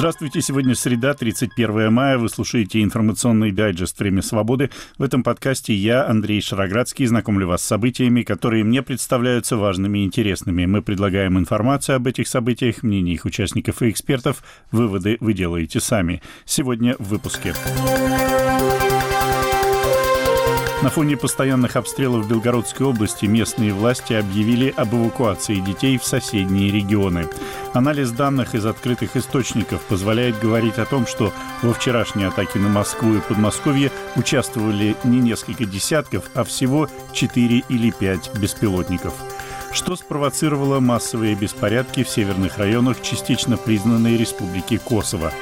Здравствуйте, сегодня среда, 31 мая. Вы слушаете информационный дайджест «Время свободы». В этом подкасте я, Андрей Шароградский, знакомлю вас с событиями, которые мне представляются важными и интересными. Мы предлагаем информацию об этих событиях, мнения их участников и экспертов. Выводы вы делаете сами. Сегодня в выпуске. На фоне постоянных обстрелов в Белгородской области местные власти объявили об эвакуации детей в соседние регионы. Анализ данных из открытых источников позволяет говорить о том, что во вчерашней атаке на Москву и Подмосковье участвовали не несколько десятков, а всего 4 или 5 беспилотников что спровоцировало массовые беспорядки в северных районах частично признанной республики Косово.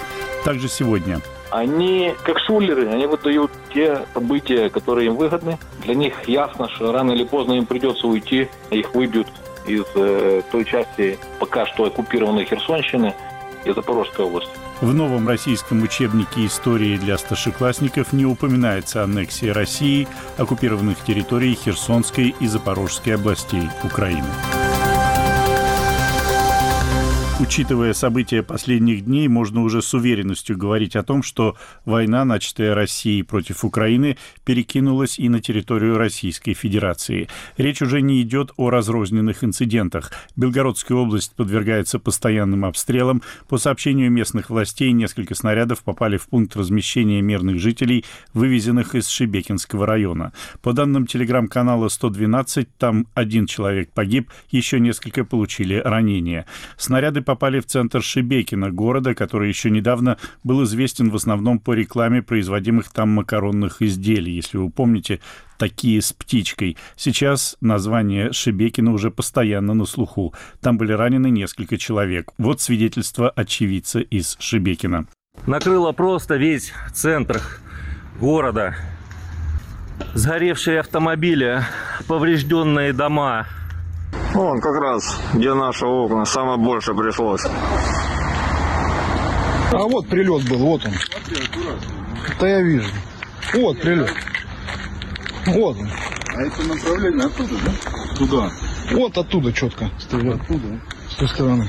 Также сегодня они как шулеры, они выдают те события, которые им выгодны. Для них ясно, что рано или поздно им придется уйти, их выбьют из э, той части пока что оккупированной Херсонщины и Запорожской области. В новом российском учебнике истории для старшеклассников не упоминается аннексия России, оккупированных территорий Херсонской и Запорожской областей Украины. Учитывая события последних дней, можно уже с уверенностью говорить о том, что война, начатая Россией против Украины, перекинулась и на территорию Российской Федерации. Речь уже не идет о разрозненных инцидентах. Белгородская область подвергается постоянным обстрелам. По сообщению местных властей, несколько снарядов попали в пункт размещения мирных жителей, вывезенных из Шебекинского района. По данным телеграм-канала 112, там один человек погиб, еще несколько получили ранения. Снаряды попали в центр Шебекина, города, который еще недавно был известен в основном по рекламе производимых там макаронных изделий. Если вы помните, такие с птичкой. Сейчас название Шебекина уже постоянно на слуху. Там были ранены несколько человек. Вот свидетельство очевидца из Шебекина. Накрыло просто весь центр города. Сгоревшие автомобили, поврежденные дома, Вон как раз, где наши окна, самое больше пришлось. А вот прилет был, вот он. Да я вижу. Вот прилет. Вот он. А это направление оттуда, да? Туда. Вот оттуда четко. Оттуда. С той стороны.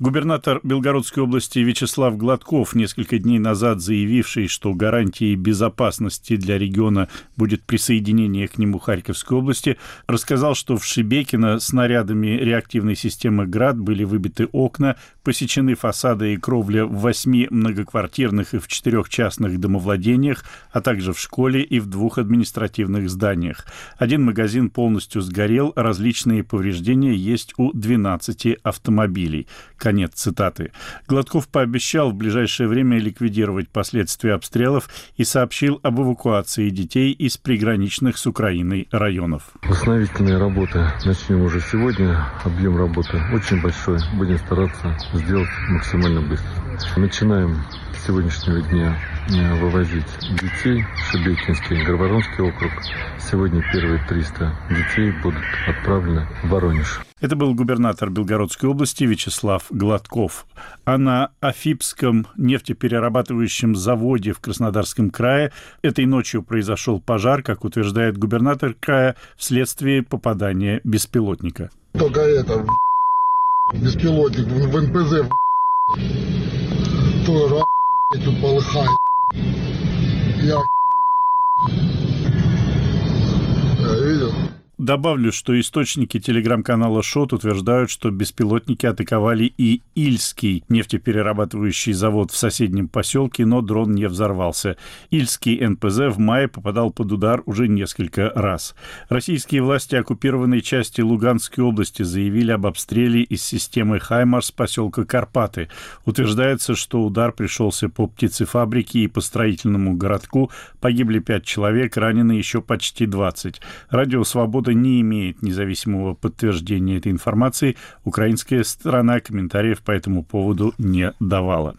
Губернатор Белгородской области Вячеслав Гладков, несколько дней назад заявивший, что гарантией безопасности для региона будет присоединение к нему Харьковской области, рассказал, что в Шебекино снарядами реактивной системы «Град» были выбиты окна, посечены фасады и кровля в восьми многоквартирных и в четырех частных домовладениях, а также в школе и в двух административных зданиях. Один магазин полностью сгорел, различные повреждения есть у 12 автомобилей. Конец цитаты. Гладков пообещал в ближайшее время ликвидировать последствия обстрелов и сообщил об эвакуации детей из приграничных с Украиной районов. Восстановительные работы начнем уже сегодня. Объем работы очень большой. Будем стараться сделать максимально быстро. Начинаем с сегодняшнего дня э, вывозить детей. Шебекинский, Горворонский округ. Сегодня первые 300 детей будут отправлены в Воронеж. Это был губернатор Белгородской области Вячеслав Гладков. А на Афипском нефтеперерабатывающем заводе в Краснодарском крае этой ночью произошел пожар, как утверждает губернатор края, вследствие попадания беспилотника. Только это, беспилотник в НПЗ, тоже тут полыхает. Я, я видел. Добавлю, что источники телеграм-канала ШОТ утверждают, что беспилотники атаковали и Ильский нефтеперерабатывающий завод в соседнем поселке, но дрон не взорвался. Ильский НПЗ в мае попадал под удар уже несколько раз. Российские власти оккупированной части Луганской области заявили об обстреле из системы «Хаймарс» поселка Карпаты. Утверждается, что удар пришелся по птицефабрике и по строительному городку. Погибли пять человек, ранены еще почти 20. Радио «Свобода» что не имеет независимого подтверждения этой информации, украинская сторона комментариев по этому поводу не давала.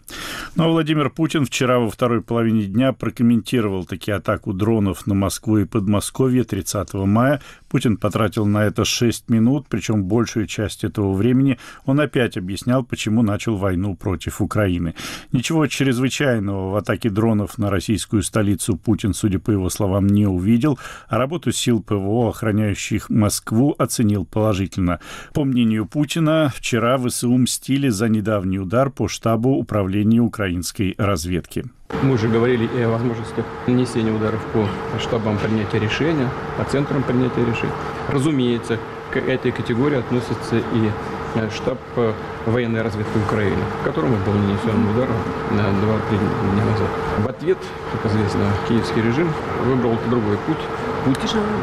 Но Владимир Путин вчера во второй половине дня прокомментировал таки атаку дронов на Москву и Подмосковье 30 мая. Путин потратил на это 6 минут, причем большую часть этого времени он опять объяснял, почему начал войну против Украины. Ничего чрезвычайного в атаке дронов на российскую столицу Путин, судя по его словам, не увидел, а работу сил ПВО, охраняющих атакующих Москву, оценил положительно. По мнению Путина, вчера ВСУ мстили за недавний удар по штабу управления украинской разведки. Мы уже говорили и о возможности нанесения ударов по штабам принятия решения, по центрам принятия решений. Разумеется, к этой категории относится и э, штаб э, военной разведки Украины, в которому был нанесен удар на 2-3 дня назад. В ответ, как известно, киевский режим выбрал другой путь, путь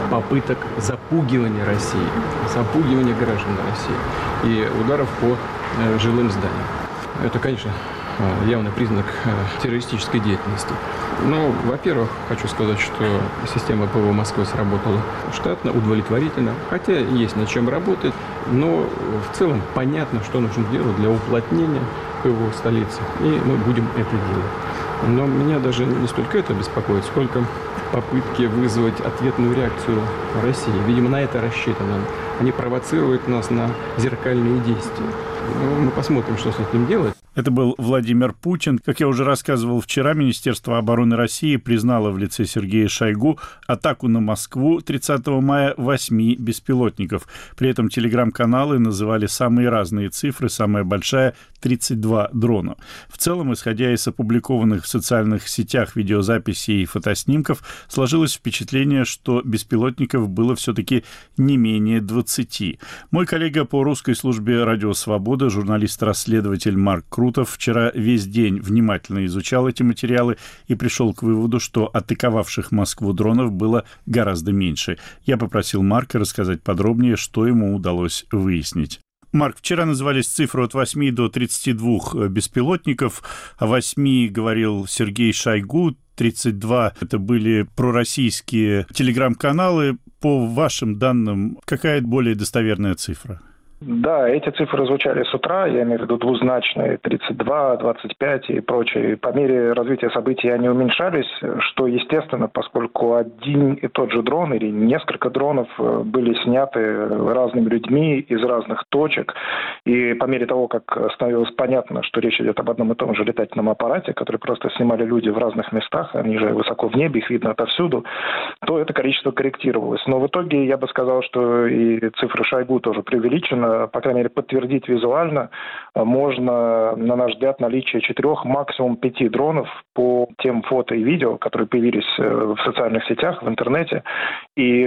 попыток запугивания России, запугивания граждан России и ударов по э, жилым зданиям. Это, конечно, явный признак террористической деятельности. Ну, во-первых, хочу сказать, что система ПВО Москвы сработала штатно, удовлетворительно, хотя есть над чем работать, но в целом понятно, что нужно делать для уплотнения ПВО столицы, и мы будем это делать. Но меня даже не столько это беспокоит, сколько попытки вызвать ответную реакцию России. Видимо, на это рассчитано. Они провоцируют нас на зеркальные действия. Ну, мы посмотрим, что с этим делать. Это был Владимир Путин. Как я уже рассказывал вчера, Министерство обороны России признало в лице Сергея Шойгу атаку на Москву 30 мая восьми беспилотников. При этом телеграм-каналы называли самые разные цифры. Самая большая — 32 дрона. В целом, исходя из опубликованных в социальных сетях видеозаписей и фотоснимков, сложилось впечатление, что беспилотников было все-таки не менее 20. Мой коллега по русской службе «Радио Свобода», журналист-расследователь Марк Круз, Крутов вчера весь день внимательно изучал эти материалы и пришел к выводу, что атаковавших Москву дронов было гораздо меньше. Я попросил Марка рассказать подробнее, что ему удалось выяснить. Марк, вчера назывались цифры от 8 до 32 беспилотников. О 8 говорил Сергей Шойгу, 32 это были пророссийские телеграм-каналы. По вашим данным, какая более достоверная цифра? Да, эти цифры звучали с утра, я имею в виду двузначные, 32, 25 и прочее. По мере развития событий они уменьшались, что естественно, поскольку один и тот же дрон или несколько дронов э, были сняты разными людьми из разных точек. И по мере того, как становилось понятно, что речь идет об одном и том же летательном аппарате, который просто снимали люди в разных местах, они же высоко в небе, их видно отовсюду, то это количество корректировалось. Но в итоге я бы сказал, что и цифра Шойгу тоже преувеличена, Э, по крайней мере, подтвердить визуально э, можно, на наш взгляд, наличие четырех, максимум пяти дронов по тем фото и видео, которые появились э, в социальных сетях, в интернете. И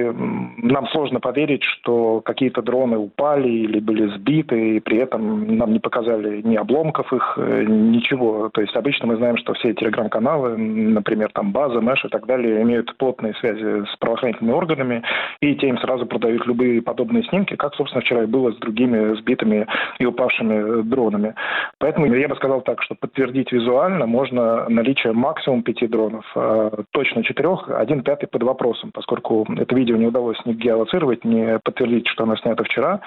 нам сложно поверить, что какие-то дроны упали или были сбиты, и при этом нам не показали ни обломков их, ничего. То есть обычно мы знаем, что все телеграм-каналы, например, там База, Мэш и так далее, имеют плотные связи с правоохранительными органами, и те им сразу продают любые подобные снимки, как, собственно, вчера и было с другими другими сбитыми и упавшими э, дронами. Поэтому я бы сказал так, что подтвердить визуально можно наличие максимум пяти дронов, а точно четырех, один пятый под вопросом, поскольку это видео не удалось ни геолоцировать, ни подтвердить, что оно снято вчера,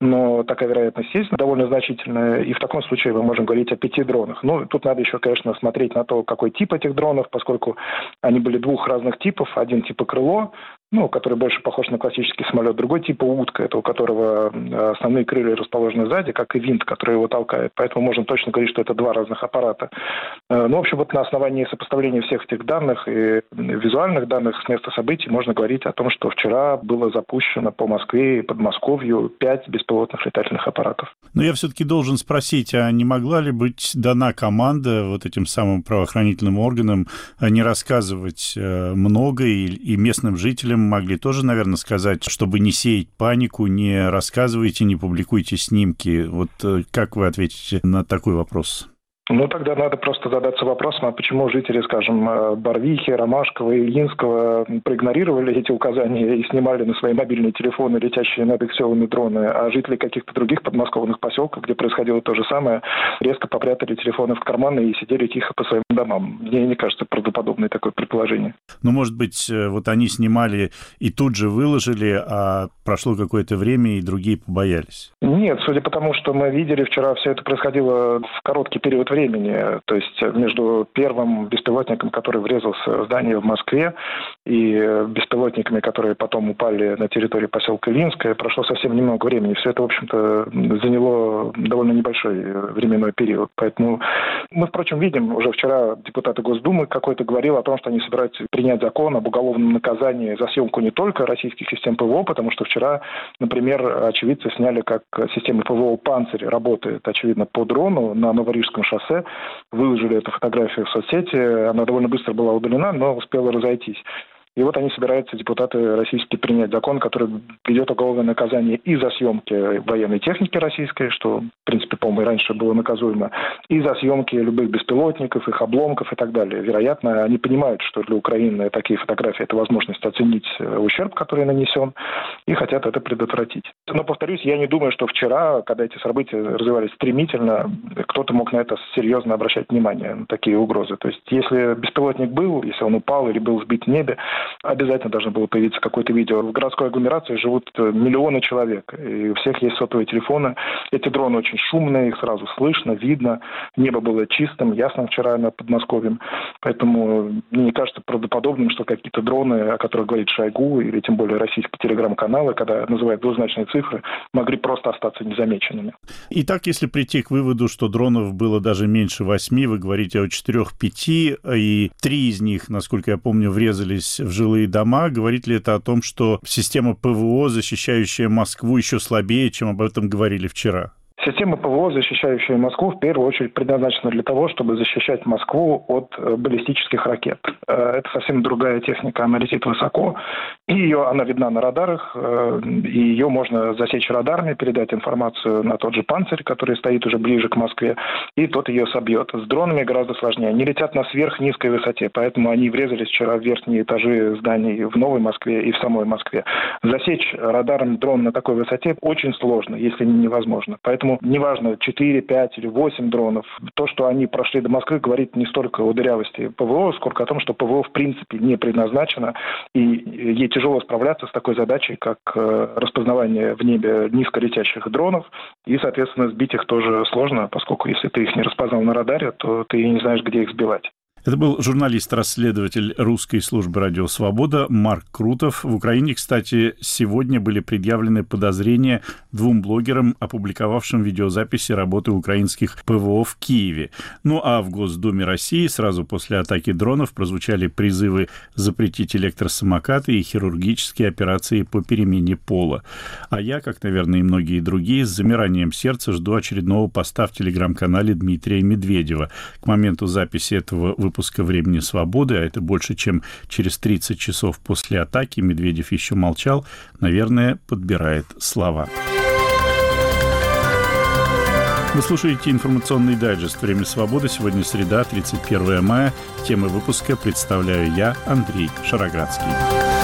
но такая вероятность есть довольно значительная, и в таком случае мы можем говорить о пяти дронах. Ну, тут надо еще, конечно, смотреть на то, какой тип этих дронов, поскольку они были двух разных типов. Один типа крыло, ну, который больше похож на классический самолет. Другой типа утка, это у которого основные крылья расположены сзади, как и винт, который его толкает. Поэтому можно точно говорить, что это два разных аппарата. Э, ну, в общем, вот на основании сопоставления всех этих данных и визуальных данных с места событий можно говорить о том, что вчера было запущено по Москве и Подмосковью пять беспилотных летательных аппаратов. Но я все-таки должен спросить, а не могла ли быть дана команда вот этим самым правоохранительным органам не рассказывать э, много и местным жителям могли тоже, наверное, сказать, чтобы не сеять панику, не рассказывайте, не публикуйте снимки. Вот э, как вы ответите на такой вопрос? Ну, тогда надо просто задаться вопросом, а почему жители, скажем, э, Барвихи, Ромашкова, Ильинского проигнорировали эти указания и снимали на свои мобильные телефоны летящие над их селами дроны, а жители каких-то других подмосковных поселков, где происходило то же самое, резко попрятали телефоны в карманы и сидели тихо по своим домам. Мне не кажется правдоподобное такое предположение. Ну, может быть, э, вот они снимали и тут же выложили, а прошло какое-то время, и другие побоялись? Нет, судя по тому, что мы видели вчера, все это происходило в короткий период времени, времени. То есть между первым беспилотником, который врезался в здание в Москве, и беспилотниками, которые потом упали на территории поселка Ильинское. Прошло совсем немного времени. Все это, в общем-то, заняло довольно небольшой э, временной период. Поэтому мы, впрочем, видим, уже вчера депутаты Госдумы какой-то говорил о том, что они собираются принять закон об уголовном наказании за съемку не только российских систем ПВО, потому что вчера, например, очевидцы сняли, как система ПВО «Панцирь» работает, очевидно, по дрону на Новорижском шоссе. Выложили эту фотографию в соцсети. Она довольно быстро была удалена, но успела разойтись. И вот они собираются, депутаты российские, принять закон, который ведет уголовное наказание и за съемки военной техники российской, что, в принципе, по-моему, раньше было наказуемо, и за съемки любых беспилотников, их обломков и так далее. Вероятно, они понимают, что для Украины такие фотографии – это возможность оценить э, ущерб, который нанесен, и хотят это предотвратить. Но, повторюсь, я не думаю, что вчера, когда эти события развивались стремительно, кто-то мог на это серьезно обращать внимание, на такие угрозы. То есть, если беспилотник был, если он упал или был сбит в небе, обязательно должно было появиться какое-то видео. В городской агломерации живут э, миллионы человек, и у всех есть сотовые телефоны. Эти дроны очень шумные, их сразу слышно, видно. Небо было чистым, ясным вчера над Подмосковьем. Поэтому мне не кажется правдоподобным, что какие-то дроны, о которых говорит Шойгу, или тем более российские телеграм-каналы, когда называют двузначные цифры, могли просто остаться незамеченными. Итак, если прийти к выводу, что дронов было даже меньше восьми, вы говорите о четырех-пяти, и три из них, насколько я помню, врезались в жилые дома. Говорит ли это о том, что система ПВО, защищающая Москву, еще слабее, чем об этом говорили вчера? Система ПВО, защищающая Москву, в первую очередь предназначена для того, чтобы защищать Москву от э, баллистических ракет. Э, это совсем другая техника, она летит высоко, и ее, она видна на радарах, э, и ее можно засечь радарами, передать информацию на тот же «Панцирь», который стоит уже ближе к Москве, и тот ее собьет. С дронами гораздо сложнее. Они летят на сверхнизкой высоте, поэтому они врезались вчера в верхние этажи зданий в Новой Москве и в самой Москве. Засечь радаром дрон на такой высоте очень сложно, если не невозможно. Поэтому неважно, 4, 5 или 8 дронов, то, что они прошли до Москвы, говорит не столько о дырявости ПВО, сколько о том, что ПВО в принципе не предназначено, и ей тяжело справляться с такой задачей, как э, распознавание в небе низколетящих дронов, и, соответственно, сбить их тоже сложно, поскольку если ты их не распознал на радаре, то ты не знаешь, где их сбивать. Это был журналист-расследователь русской службы «Радио Свобода» Марк Крутов. В Украине, кстати, сегодня были предъявлены подозрения двум блогерам, опубликовавшим видеозаписи работы украинских ПВО в Киеве. Ну а в Госдуме России сразу после атаки дронов прозвучали призывы запретить электросамокаты и хирургические операции по перемене пола. А я, как, наверное, и многие другие, с замиранием сердца жду очередного поста в телеграм-канале Дмитрия Медведева. К моменту записи этого выпуска выпуска «Времени свободы», а это больше, чем через 30 часов после атаки, Медведев еще молчал, наверное, подбирает слова. Вы слушаете информационный дайджест «Время свободы». Сегодня среда, 31 мая. Темы выпуска представляю я, Андрей Шароградский.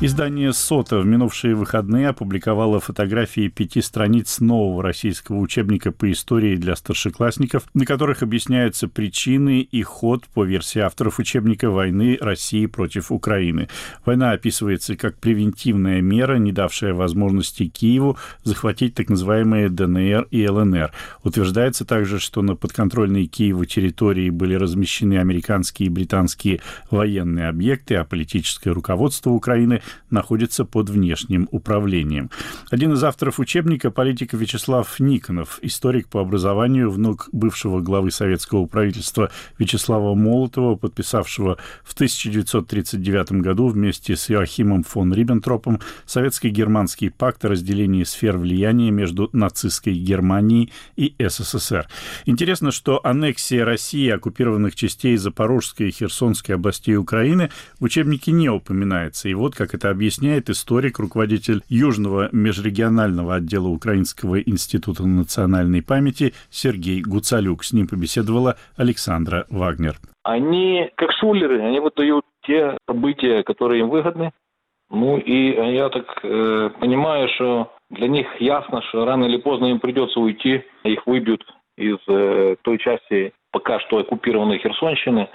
Издание «Сота» в минувшие выходные опубликовало фотографии пяти страниц нового российского учебника по истории для старшеклассников, на которых объясняются причины и ход, по версии авторов учебника, войны России против Украины. Война описывается как превентивная мера, не давшая возможности Киеву захватить так называемые ДНР и ЛНР. Утверждается также, что на подконтрольной Киеву территории были размещены американские и британские военные объекты, а политическое руководство Украины находится под внешним управлением. Один из авторов учебника – политик Вячеслав Никонов, историк по образованию, внук бывшего главы советского правительства Вячеслава Молотова, подписавшего в 1939 году вместе с Иоахимом фон Риббентропом советско-германский пакт о разделении сфер влияния между нацистской Германией и СССР. Интересно, что аннексия России оккупированных частей Запорожской и Херсонской областей Украины в учебнике не упоминается. И вот как это объясняет историк, руководитель Южного межрегионального отдела Украинского института национальной памяти Сергей Гуцалюк. С ним побеседовала Александра Вагнер. Они, как шулеры, они выдают те события, которые им выгодны. Ну и я так э, понимаю, что для них ясно, что рано или поздно им придется уйти, их выбьют из э, той части пока что оккупированной Херсонщины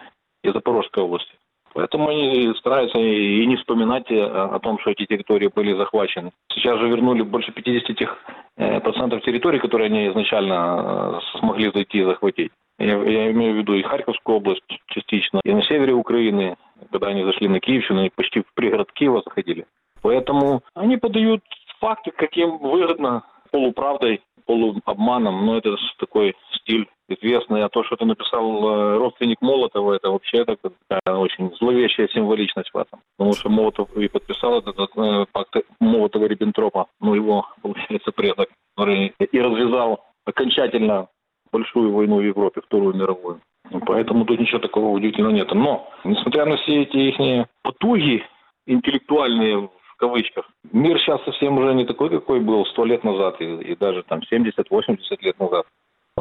и Запорожской области. Поэтому они стараются и не вспоминать о том, что эти территории были захвачены. Сейчас же вернули больше 50 тех э, процентов территорий, которые они изначально э, смогли зайти и захватить. Я, я имею в виду и Харьковскую область частично, и на севере Украины, когда они зашли на Киевщину, они почти в пригород Киева заходили. Поэтому они подают факты, каким выгодно, полуправдой, полуобманом, но это такой стиль известный. А то, что ты написал э, родственник Молотова, это вообще такая очень зловещая символичность в этом. Потому что Молотов и подписал этот, э, пакт Молотова-Риббентропа, ну его, получается, предок, который и развязал окончательно большую войну в Европе, Вторую мировую. Поэтому тут ничего такого удивительного нет. Но, несмотря на все эти их потуги интеллектуальные, кавычках, мир сейчас совсем уже не такой, какой был сто лет назад и, и даже там 70-80 лет назад.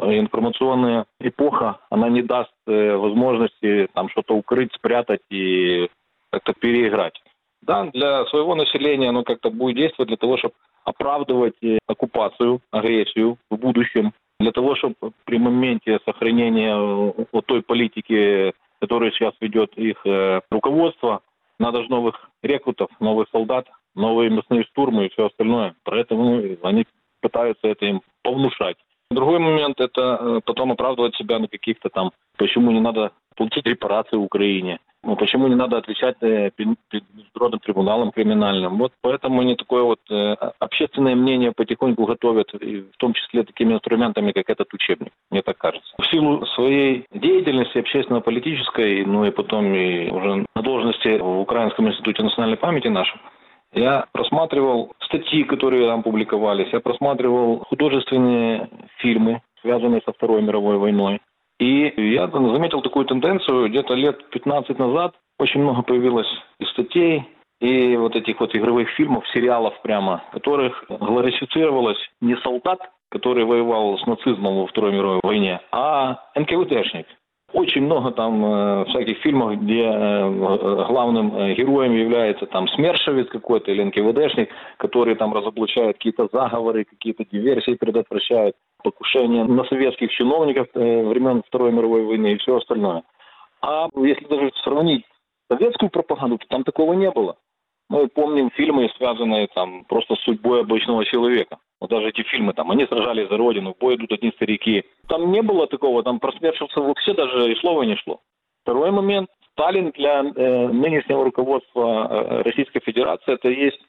Информационная эпоха, она не даст э, возможности там что-то укрыть, спрятать и как-то переиграть. Да, для своего населения оно как-то будет действовать для того, чтобы оправдывать э, оккупацию, агрессию в будущем, для того, чтобы при моменте сохранения э, вот той политики, которую сейчас ведет их э, руководство, надо же новых рекрутов, новых солдат, новые мясные штурмы и все остальное. Поэтому они пытаются это им повнушать. Другой момент – это потом оправдывать себя на каких-то там, почему не надо платить репарации Украине, ну, почему не надо отвечать э, перед международным трибуналом криминальным? Вот поэтому они такое вот э, общественное мнение потихоньку готовят, и в том числе такими инструментами, как этот учебник, мне так кажется. В силу своей деятельности общественно-политической, ну и потом и уже на должности в Украинском институте национальной памяти нашем, я просматривал статьи, которые там публиковались, я просматривал художественные фильмы, связанные со Второй мировой войной. И я заметил такую тенденцию, где-то лет 15 назад очень много появилось и статей, и вот этих вот игровых фильмов, сериалов прямо, в которых глорифицировалось не солдат, который воевал с нацизмом во Второй мировой войне, а НКВДшник. Очень много там э, всяких фильмов, где э, главным э, героем является там смершевец какой-то или НКВДшник, который там разоблачает какие-то заговоры, какие-то диверсии предотвращает, покушения на советских чиновников э, времен Второй мировой войны и все остальное. А если даже сравнить советскую пропаганду, то там такого не было. Мы помним фильмы, связанные там просто с судьбой обычного человека. Вот даже эти фильмы, там, они сражались за родину, в бой идут одни старики. Там не было такого, там про смершивцев вообще даже и слова не шло. Второй момент. Сталин для э, нынешнего руководства э, Российской Федерации это есть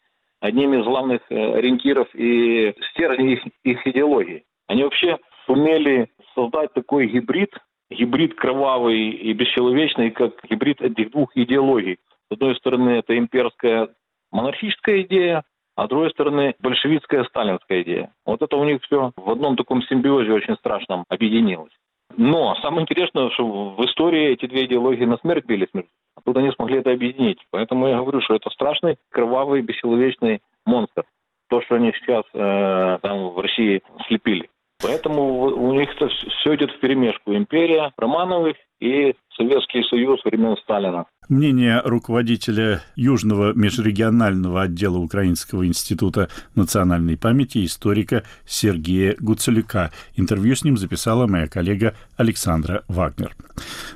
одним из главных э, ориентиров и стержней их, их идеологии. Они вообще сумели создать такой гибрид, гибрид кровавый и бесчеловечный, как гибрид этих двух идеологий. С одной стороны, это имперская монархическая идея, а с другой стороны, большевистская сталинская идея. Вот это у них все в одном таком симбиозе очень страшном объединилось. Но самое интересное, что в истории эти две идеологии на смерть бились а тут они смогли это объединить. Поэтому я говорю, что это страшный, кровавый, бесчеловечный монстр. То, что они сейчас э, там в России слепили. Поэтому у них это все идет в перемешку. Империя Романовых и Советский Союз времен Сталина. Мнение руководителя Южного межрегионального отдела Украинского института национальной памяти историка Сергея Гуцелюка. Интервью с ним записала моя коллега Александра Вагнер.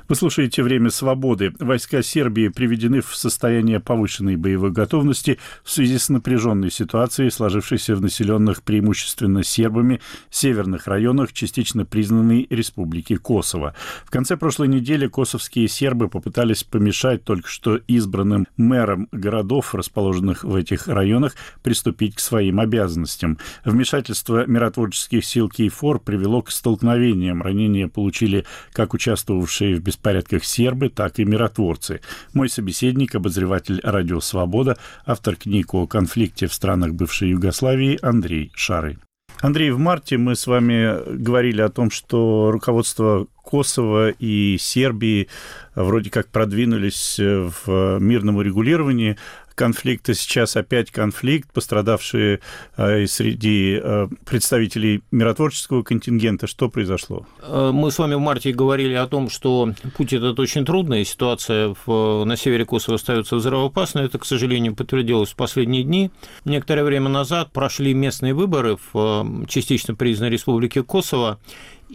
Вы слушаете «Время свободы». Войска Сербии приведены в состояние повышенной боевой готовности в связи с напряженной ситуацией, сложившейся в населенных преимущественно сербами северных районах частично признанной Республики Косово. В конце прошлой недели косовские сербы попытались помешать только что избранным мэрам городов, расположенных в этих районах, приступить к своим обязанностям. Вмешательство миротворческих сил Кейфор привело к столкновениям. Ранения получили как участвовавшие в беспорядках сербы, так и миротворцы. Мой собеседник, обозреватель «Радио Свобода», автор книг о конфликте в странах бывшей Югославии Андрей Шары. Андрей, в марте мы с вами говорили о том, что руководство Косово и Сербии вроде как продвинулись в мирном урегулировании конфликта. Сейчас опять конфликт, пострадавшие э, среди э, представителей миротворческого контингента. Что произошло? Э, мы с вами в марте говорили о том, что путь этот очень трудный, ситуация в, на севере Косово остается взрывоопасной. Это, к сожалению, подтвердилось в последние дни. Некоторое время назад прошли местные выборы в частично признанной республике Косово,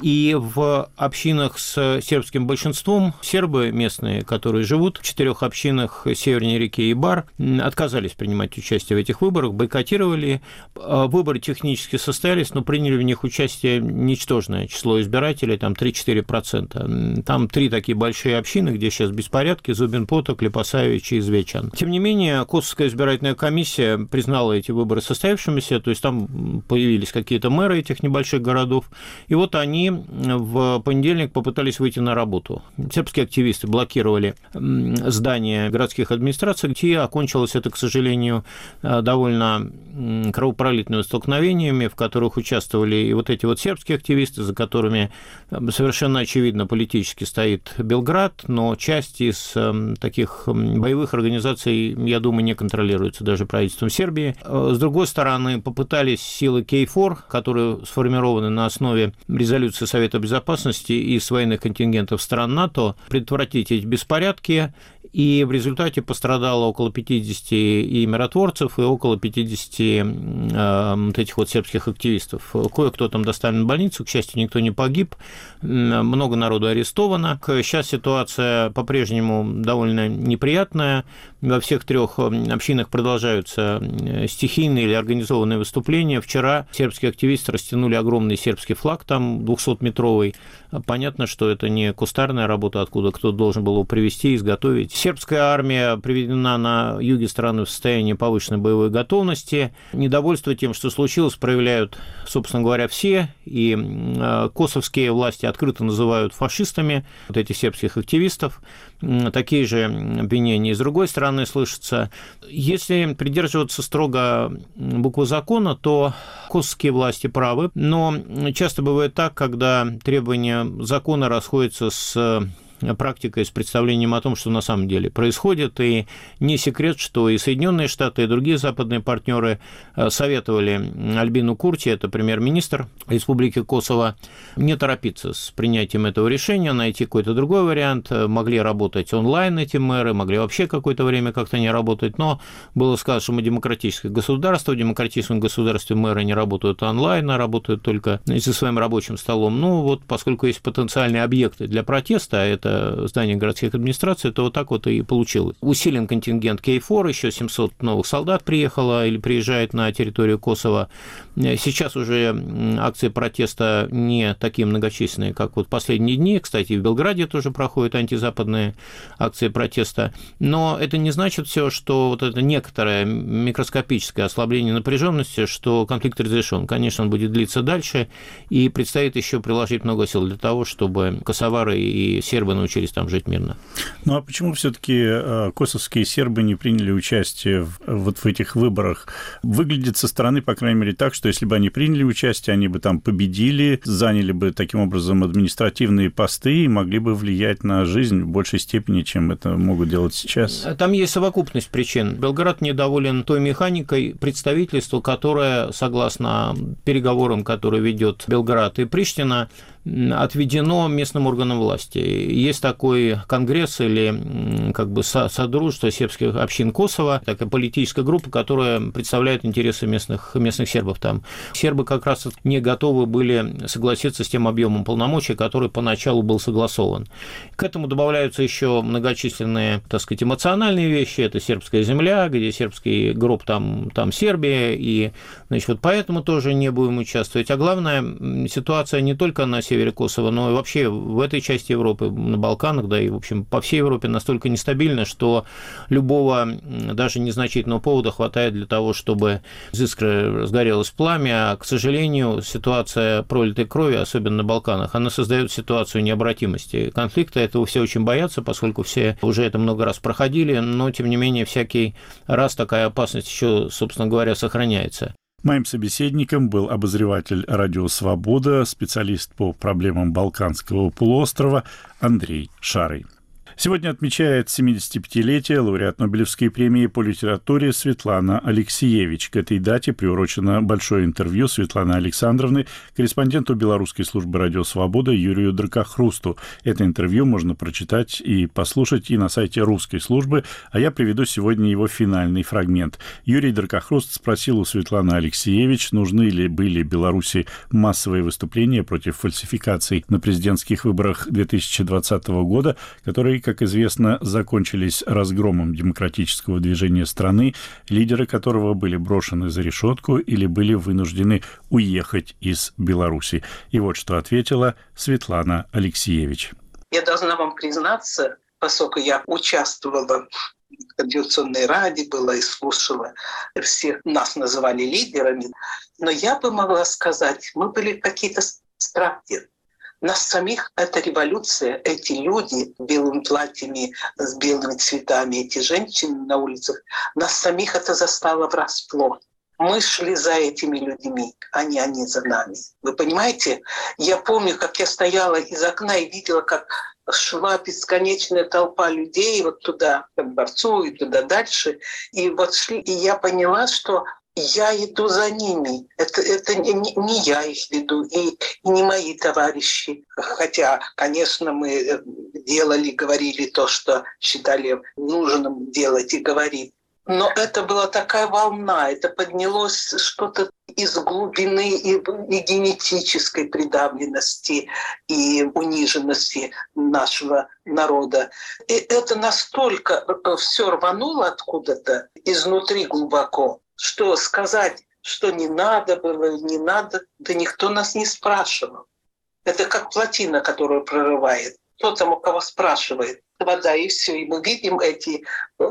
И в общинах с сербским большинством сербы местные, которые живут в четырех общинах севернее реки Ибар, отказались принимать участие в этих выборах, бойкотировали. А, выборы технически состоялись, но приняли в них участие ничтожное число избирателей, там 3-4%. Там три такие большие общины, где сейчас беспорядки, Зубин Поток, Липасавич и Извечан. Тем не менее, Косовская избирательная комиссия признала эти выборы состоявшимися, то есть там появились какие-то мэры этих небольших городов, и вот они в понедельник попытались выйти на работу. Сербские активисты блокировали здание городских администраций, где окончилось это, к сожалению, довольно кровопролитными столкновениями, в которых участвовали и вот эти вот сербские активисты, за которыми совершенно очевидно политически стоит Белград, но часть из таких боевых организаций, я думаю, не контролируется даже правительством Сербии. С другой стороны, попытались силы Кейфор, которые сформированы на основе резолюции Совета Безопасности и с военных контингентов стран НАТО, предотвратить эти беспорядки, и в результате пострадало около 50 и миротворцев, и около 50 э, вот этих вот сербских активистов. Кое-кто там доставлен в больницу, к счастью, никто не погиб, много народу арестовано. Сейчас ситуация по-прежнему довольно неприятная. Во всех трех общинах продолжаются э, стихийные или организованные выступления. Вчера сербские активисты растянули огромный сербский флаг, там 200-метровый. Понятно, что это не кустарная работа, откуда кто должен был его привезти, изготовить Сербская армия приведена на юге страны в состоянии повышенной боевой готовности. Недовольство тем, что случилось, проявляют, собственно говоря, все. И э, косовские власти открыто называют фашистами вот этих сербских активистов. Такие же обвинения и с другой стороны слышатся. Если придерживаться строго буквы закона, то косовские власти правы, но часто бывает так, когда требования закона расходятся с практикой, с представлением о том, что на самом деле происходит. И не секрет, что и Соединенные Штаты, и другие западные партнеры э, советовали Альбину Курти, это премьер-министр Республики Косово, не торопиться с принятием этого решения, найти какой-то другой вариант. Могли работать онлайн эти мэры, могли вообще какое-то время как-то не работать, но было сказано, что мы демократическое государство, в демократическом государстве мэры не работают онлайн, а работают только за своим рабочим столом. Ну вот, поскольку есть потенциальные объекты для протеста, это это здание городских администраций, то вот так вот и получилось. Усилен контингент Кейфор, еще 700 новых солдат приехало или приезжает на территорию Косово. Сейчас уже акции протеста не такие многочисленные, как вот последние дни. Кстати, в Белграде тоже проходят антизападные акции протеста. Но это не значит все, что вот это некоторое микроскопическое ослабление напряженности, что конфликт разрешен. Конечно, он будет длиться дальше, и предстоит еще приложить много сил для того, чтобы косовары и сербы научились там жить мирно. Ну а почему все-таки э, косовские сербы не приняли участие в, вот в этих выборах? Выглядит со стороны, по крайней мере, так, что если бы они приняли участие, они бы там победили, заняли бы таким образом административные посты и могли бы влиять на жизнь в большей степени, чем это могут делать сейчас. Там есть совокупность причин. Белград недоволен той механикой представительства, которая, согласно переговорам, которые ведет Белград и Приштина, отведено местным органам власти. Есть такой конгресс или как бы содружество сербских общин Косово, такая политическая группа, которая представляет интересы местных, местных сербов там. Сербы как раз не готовы были согласиться с тем объемом полномочий, который поначалу был согласован. К этому добавляются еще многочисленные, так сказать, эмоциональные вещи. Это сербская земля, где сербский гроб там, там Сербия, и значит, вот поэтому тоже не будем участвовать. А главное, ситуация не только на севере Косово, но и вообще в этой части Европы, на Балканах, да и, в общем, по всей Европе настолько нестабильно, что любого даже незначительного повода хватает для того, чтобы из искры разгорелось пламя. А, к сожалению, ситуация пролитой крови, особенно на Балканах, она создает ситуацию необратимости конфликта. Этого все очень боятся, поскольку все уже это много раз проходили, но, тем не менее, всякий раз такая опасность еще, собственно говоря, сохраняется. Моим собеседником был обозреватель «Радио Свобода», специалист по проблемам Балканского полуострова Андрей Шарый. Сегодня отмечает 75-летие лауреат Нобелевской премии по литературе Светлана Алексеевич. К этой дате приурочено большое интервью Светланы Александровны корреспонденту Белорусской службы «Радио Свобода» Юрию Дракохрусту. Это интервью можно прочитать и послушать и на сайте русской службы, а я приведу сегодня его финальный фрагмент. Юрий Дракохруст спросил у Светланы Алексеевич, нужны ли были Беларуси массовые выступления против фальсификаций на президентских выборах 2020 года, которые, как известно, закончились разгромом демократического движения страны, лидеры которого были брошены за решетку или были вынуждены уехать из Беларуси. И вот что ответила Светлана Алексеевич. Я должна вам признаться, поскольку я участвовала в Конституционной Раде была и слушала. Всех нас называли лидерами. Но я бы могла сказать, мы были какие-то страхи. Нас самих эта революция, эти люди белыми платьями, с белыми цветами, эти женщины на улицах, нас самих это застало врасплох. Мы шли за этими людьми, а не они за нами. Вы понимаете? Я помню, как я стояла из окна и видела, как шла бесконечная толпа людей вот туда, к дворцу и туда дальше. И вот шли, и я поняла, что я иду за ними. Это, это не, не я их веду, и, и не мои товарищи. Хотя, конечно, мы э, делали, говорили то, что считали нужным делать и говорить. Но это была такая волна, это поднялось что-то из глубины и, и генетической придавленности и униженности нашего народа. И это настолько э, все рвануло откуда-то изнутри глубоко, что сказать, что не надо было, не надо, да никто нас не спрашивал. Это как плотина, которую прорывает. Кто там у кого спрашивает? Вода и все. И мы видим эти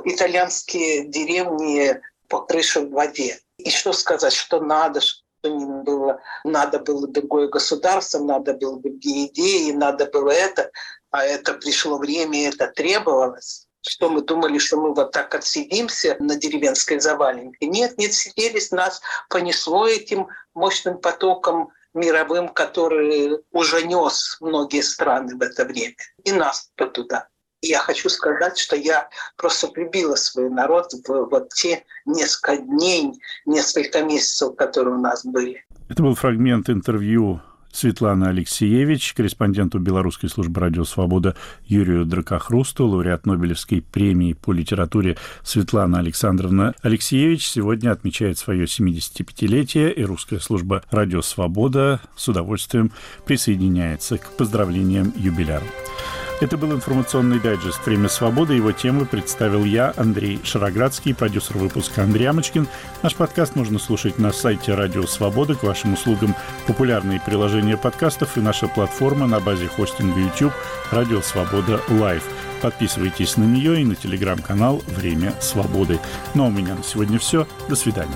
итальянские деревни по крыше в воде. И что сказать, что надо, что не было, надо было другое государство, надо было другие идеи, надо было это, а это пришло время, это требовалось что мы думали, что мы вот так отсидимся на деревенской заваленке. Нет, нет, сиделись, нас понесло этим мощным потоком мировым, который уже нес многие страны в это время. И нас туда. Я хочу сказать, что я просто любила свой народ в вот те несколько дней, несколько месяцев, которые у нас были. Это был фрагмент интервью Светлана Алексеевич, корреспонденту Белорусской службы радио «Свобода» Юрию Дракохрусту, лауреат Нобелевской премии по литературе Светлана Александровна Алексеевич сегодня отмечает свое 75-летие, и русская служба радио «Свобода» с удовольствием присоединяется к поздравлениям юбиляра. Это был информационный дайджест «Время свободы». Его темы представил я, Андрей Шароградский, продюсер выпуска Андрей Амочкин. Наш подкаст можно слушать на сайте «Радио Свобода». К вашим услугам популярные приложения подкастов и наша платформа на базе хостинга YouTube «Радио Свобода Лайв». Подписывайтесь на нее и на телеграм-канал «Время свободы». Ну а у меня на сегодня все. До свидания.